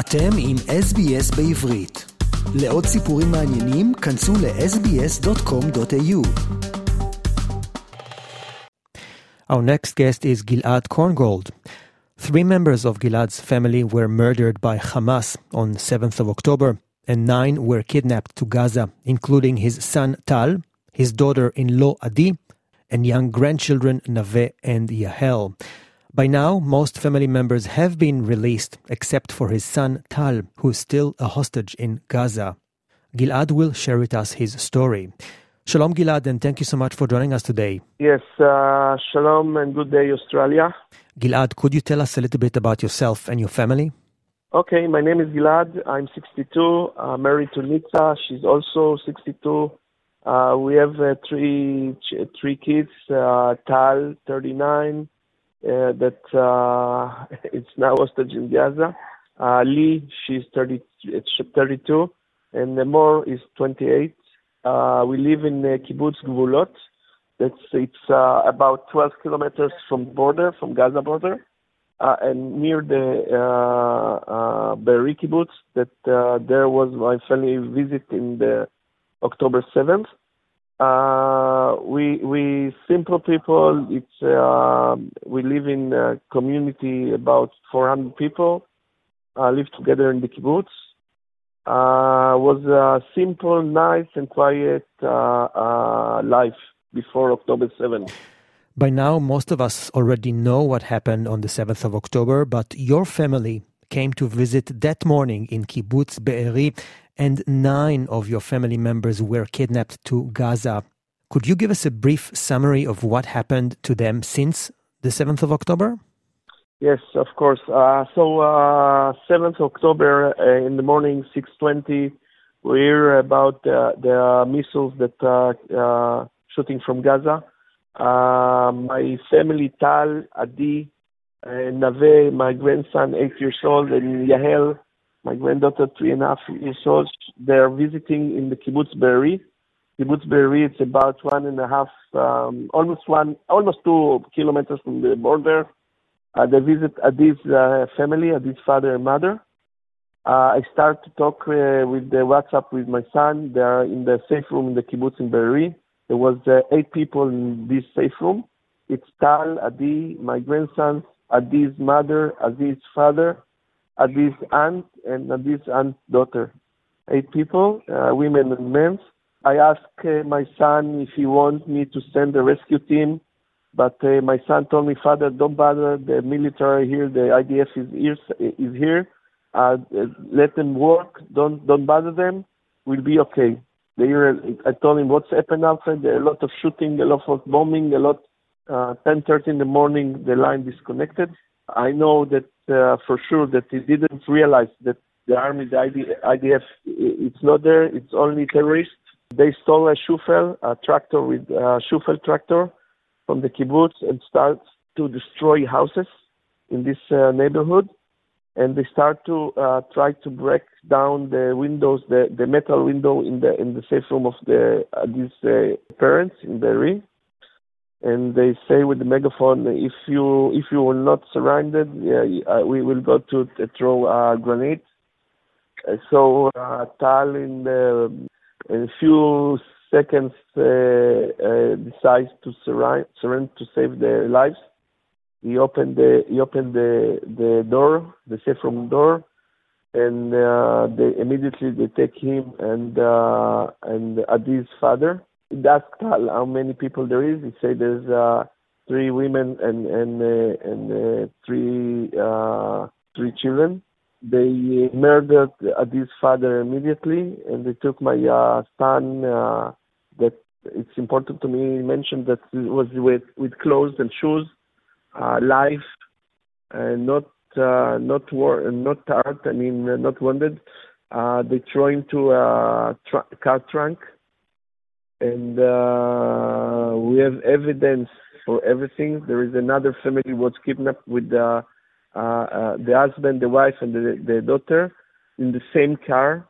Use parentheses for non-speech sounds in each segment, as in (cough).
אתם עם SBS בעברית. לעוד סיפורים מעניינים, כנסו ל-sbs.com.au. Our next guest is Gilad Korngold. Three members of Gilad's family were murdered by Hamas on 7th of October, and nine were kidnapped to Gaza, including his son Tal, his daughter-in-law Adi, and young grandchildren Nave and Yahel. By now, most family members have been released, except for his son Tal, who is still a hostage in Gaza. Gilad will share with us his story. Shalom, Gilad, and thank you so much for joining us today. Yes, uh, shalom and good day, Australia. Gilad, could you tell us a little bit about yourself and your family? Okay, my name is Gilad. I'm 62, uh, married to Nitza. She's also 62. Uh, we have uh, three three kids. Uh, Tal, 39, uh, that uh, (laughs) it's now hostage in Gaza. Uh, Lee, she's 30, 32, and Mor is 28. we live in Kibbutz Gvulot. That's it's about 12 kilometers from border, from Gaza border. Uh, and near the uh, uh, Be'eri kibbutz, that uh, there was my family visit in the October 7th. Uh, we we simple people. It's uh, we live in a community about 400 people. Uh, live together in the kibbutz. Uh, was a simple, nice, and quiet uh, uh, life before October 7th. By now, most of us already know what happened on the 7th of October, but your family came to visit that morning in Kibbutz Be'eri and nine of your family members were kidnapped to Gaza. Could you give us a brief summary of what happened to them since the 7th of October? Yes, of course. Uh, so, uh, 7th October uh, in the morning, 6.20, we hear about the missiles that are uh, shooting from Gaza. Uh, my family, Tal, Adi, Naveh, my grandson, eight years old, and Yahel, my granddaughter, three and a half years old, they're visiting in the kibbutz Be'eri. Kibbutz Be'eri, it's about one and a half, um, almost one, almost two kilometers from the border. Uh, they visit Adi's uh, family, Adi's father and mother. Uh, I start to talk uh, with the WhatsApp with my son. They are in the safe room in the kibbutz in Be'eri. There was uh, eight people in this safe room. It's Tal, Adi, my grandson, Adi's mother, Adi's father, Adi's aunt and Adi's aunt's daughter. Eight people, uh, women and men. I asked uh, my son if he wants me to send a rescue team, but uh, my son told me, Father, don't bother. The military here, the IDF is here. Is here. Uh, let them work. Don't don't bother them. We'll be okay. They I told him what's happened outside. There are a lot of shooting, a lot of bombing, a lot. Uh, 10:30 in the morning, the line disconnected. I know that uh, for sure that he didn't realize that the army, the IDF, it's not there. It's only terrorists. They stole a shufel, a tractor with a shufel tractor from the kibbutz and start to destroy houses in this uh, neighborhood. And they start to uh, try to break down the windows, the, the metal window in the in the safe room of the uh, these uh, parents in Be'eri and they say with the megaphone, if you if you are not surrounded, yeah, we will go to, throw a grenade. So uh, Tal in, the, in a few seconds uh, uh, decides to surrender, surrender to save their lives. He opened the he opened the the door, the safe room door, and uh, they immediately they take him and uh, and Adi's father he asked how many people there is. He said there's uh, three women and and uh, and uh, three uh, three children. They murdered Adi's father immediately, and they took my uh, son. Uh, that it's important to me mention that it was with with clothes and shoes, uh, life, and not uh, not war, not hurt. I mean, not wounded. Uh, they throw him to a tr- car trunk and uh, we have evidence for everything. There is another family was kidnapped with the uh, uh, the husband, the wife, and the, the daughter in the same car.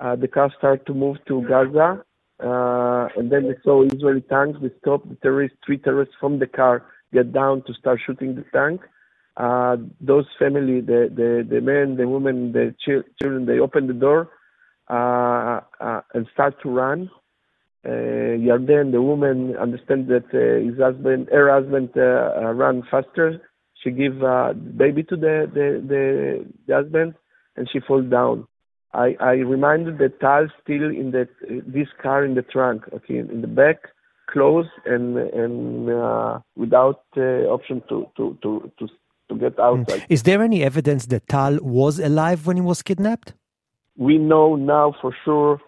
Uh, the car started to move to Gaza, uh, and then they saw Israeli tanks. They stopped the terrorists, three terrorists from the car, get down to start shooting the tank. uh, those family, the, the, the men, the women, the children, they open the door uh, uh, and start to run. Uh, Yarden, the woman, understands that uh, his husband, her husband, uh, uh, run faster. She give uh, baby to the, the, the, the husband, and she falls down. I, I reminded that Tal still in that this car in the trunk, okay, in the back, closed and and uh, without uh, option to to to to to get hmm. outside. Is there any evidence that Tal was alive when he was kidnapped? We know now for sure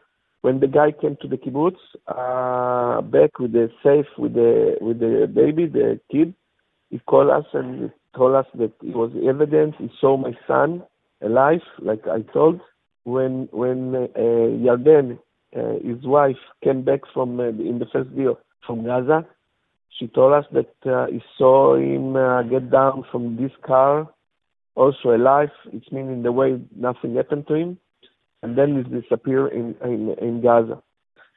when the guy came to the kibbutz uh, back with the safe with the with the baby, the kid. He called us and he told us that it was evidence. He saw my son alive, like I told. When when uh, Yarden, uh, his wife, came back from uh, in the first deal from Gaza, she told us that uh, he saw him uh, get down from this car, also alive. It's meaning the way nothing happened to him, and then he disappeared in, in, in Gaza.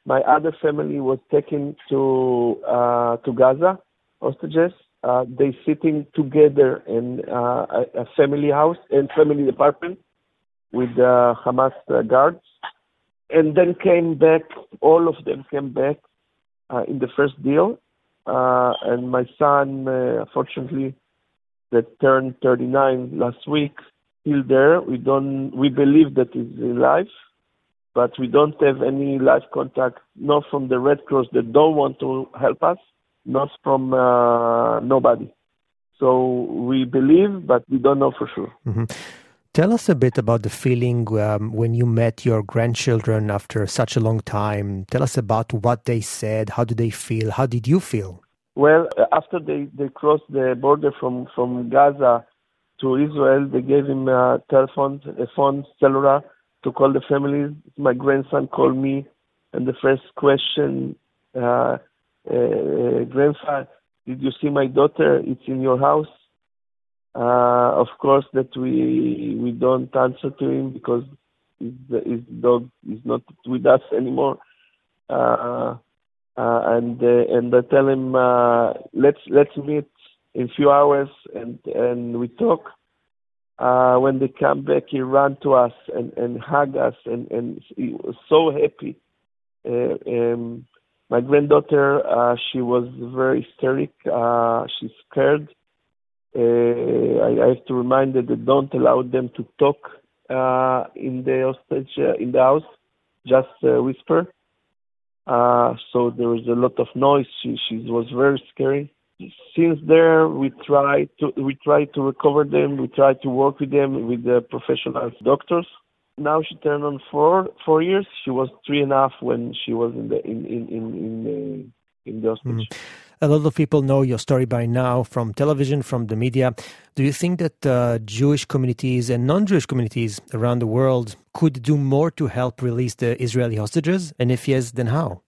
My other family was taken to uh, to Gaza, hostages. Uh, they sitting together in uh, a, family house and family apartment with uh, Hamas guards, and then came back. All of them came back in the first deal, uh, and my son, uh, fortunately, that turned 39 last week, still there. We don't. We believe that he's alive, but we don't have any live contact, not from the Red Cross that don't want to help us, not from uh, nobody. So we believe, but we don't know for sure. Mm-hmm. Tell us a bit about the feeling um, when you met your grandchildren after such a long time. Tell us about what they said. How did they feel? How did you feel? Well, after they, they crossed the border from, from Gaza to Israel, they gave him a telephone, a phone, cellular, to call the family. My grandson called me, and the first question, uh, uh, grandfather, did you see my daughter? It's in your house. Uh, of course, that we we don't answer to him because his, his dog is not with us anymore. Uh, uh, and uh, and I tell him uh, let's let's meet in a few hours and and we talk. Uh, when they come back, he ran to us and and hug us and and he was so happy. Uh, um, my granddaughter, uh, she was very hysteric. Uh, she's scared uh, I, I, have to remind them that don't allow them to talk uh, in the hostage uh, in the house, just whisper. so there was a lot of noise. She, she was very scary. Since there, we try to we try to recover them. We try to work with them with the professional doctors. Now she turned on four four years. She was three and a half when she was in the in in in in the, in the hostage. Mm. A lot of people know your story by now from television, from the media. Do you think that uh, Jewish communities and non Jewish communities around the world could do more to help release the Israeli hostages? And if yes, then how?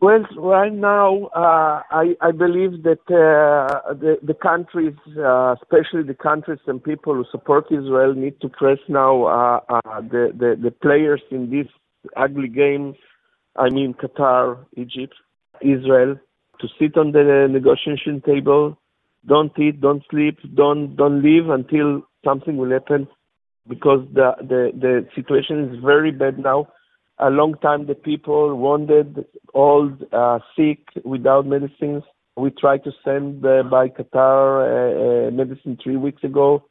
Well, right now, uh, I, I, believe that uh, the, the, countries, uh, especially the countries and people who support Israel, need to press now uh, uh, the, the, the players in this ugly game. I mean, Qatar, Egypt, Israel, to sit on the negotiation table, don't eat, don't sleep, don't don't leave until something will happen, because the the the situation is very bad now. A long time the people wounded, old, uh, sick, without medicines. We tried to send uh, by Qatar uh, uh medicine three weeks ago,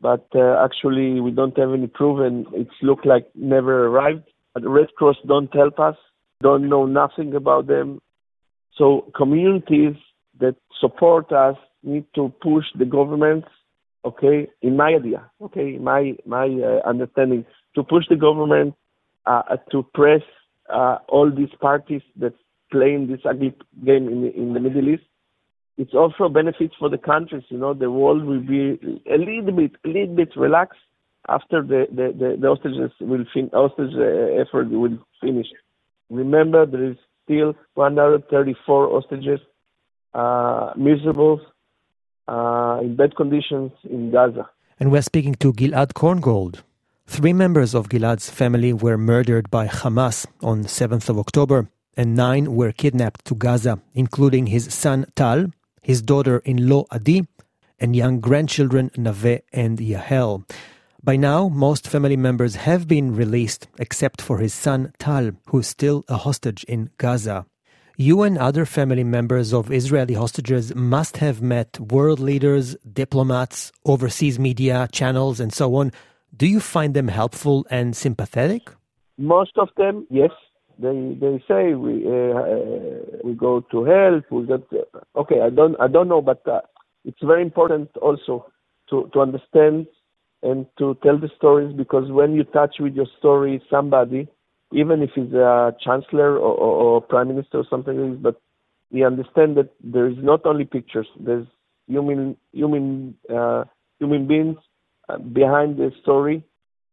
but uh, actually we don't have any proof, and it's looked like never arrived. Red Cross don't help us, don't know nothing about them. So communities that support us need to push the governments, okay, in my idea, okay, my my uh, understanding, to push the government uh, to press uh, all these parties that playing this ugly game in the, in the Middle East. It's also benefits for the countries. You know, the world will be a little bit, a little bit relaxed after the the, the, the hostages will fin- hostage uh, effort will finish. Remember, there is still 134 hostages, uh, miserable, uh, in bad conditions in Gaza. And we're speaking to Gilad Korngold. Three members of Gilad's family were murdered by Hamas on 7th of October, and nine were kidnapped to Gaza, including his son Tal, his daughter-in-law Adi, and young grandchildren Naveh and Yahel. By now, most family members have been released, except for his son Tal, who's still a hostage in Gaza. You and other family members of Israeli hostages must have met world leaders, diplomats, overseas media channels, and so on. Do you find them helpful and sympathetic? Most of them, yes. They they say we uh, uh, we go to help. We got okay. I don't I don't know, but uh, it's very important also to to understand and to tell the stories because when you touch with your story somebody, even if he's a chancellor or, or, or prime minister or something like this, but we understand that there is not only pictures. There's human human uh, human beings uh, behind the story.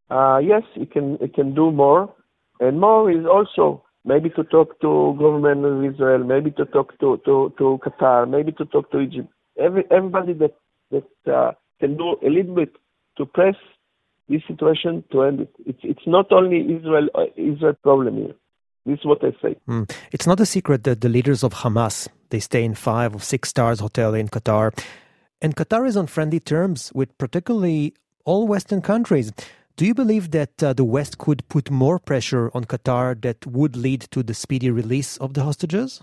Uh, yes, it can it can do more, and more is also maybe to talk to government of Israel, maybe to talk to, to, to Qatar, maybe to talk to Egypt. Every everybody that that uh, can do a little bit to press this situation to end it. It's, it's not only Israel uh, Israel problem here. This is what I say. Mm. It's not a secret that the leaders of Hamas they stay in five or six stars hotel in Qatar, and Qatar is on friendly terms with particularly all Western countries. Do you believe that uh, the West could put more pressure on Qatar that would lead to the speedy release of the hostages?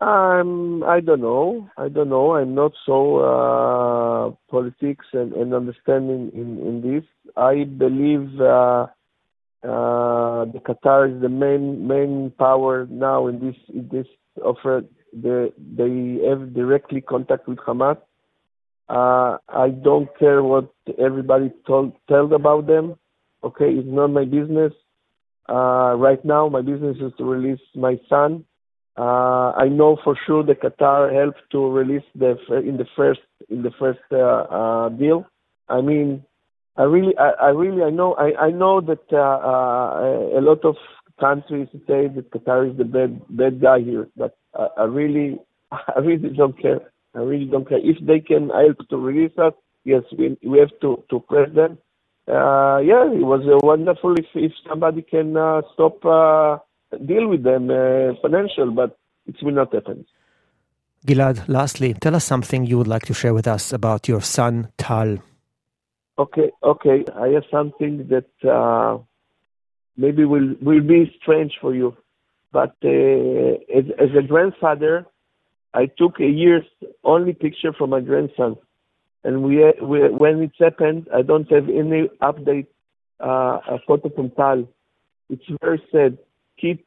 Um, I don't know. I don't know. I'm not so uh, politics and, and understanding in, in this. I believe uh, uh, the Qatar is the main main power now in this in this offer. The, they have directly contact with Hamas. Uh, I don't care what everybody told told about them. Okay, it's not my business. Uh, right now, my business is to release my son uh, I know for sure that Qatar helped to release the in the first in the first uh, uh, deal. I mean, I really, I, I really, I know, I, I know that uh, uh, a lot of countries say that Qatar is the bad bad guy here, but I, I really, (laughs) I really don't care. I really don't care if they can help to release us. Yes, we we have to to press them. Uh, yeah, it was uh, wonderful if if somebody can uh, stop. Uh, deal with them uh, financial, but it will not happen. Gilad, lastly, tell us something you would like to share with us about your son Tal. Okay, okay. I have something that uh, maybe will will be strange for you, but uh, as, as a grandfather, I took a year's only picture from my grandson, and we, we when it happened, I don't have any update. Uh, a photo from Tal. It's very sad keep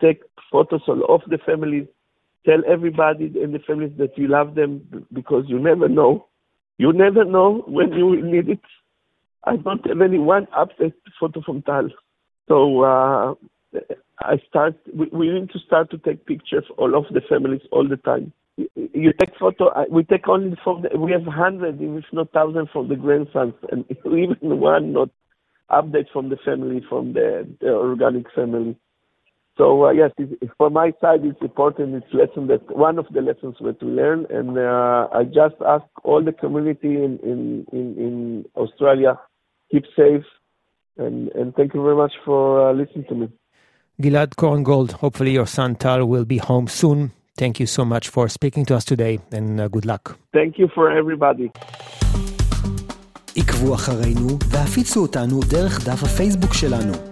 take photos of the families. Tell everybody in the families that you love them because you never know. You never know when you will need it. I don't have any one update photo from Tal. So uh, I start. We, we, need to start to take pictures all of the families all the time. You take photo. We take only from the, we have hundreds, if not thousands, from the grandsons, and (laughs) even one not update from the family, from the, the organic family. So uh, yes, it, for my side, it's important. It's lesson that one of the lessons we to learn, and uh, I just ask all the community in in in, in Australia keep safe, and and thank you very much for uh, listening to me. Gilad Korngold, hopefully your son Tal will be home soon. Thank you so much for speaking to us today and uh, good luck. Thank you for everybody. עקבו אחרינו והפיצו אותנו דרך דף הפייסבוק שלנו.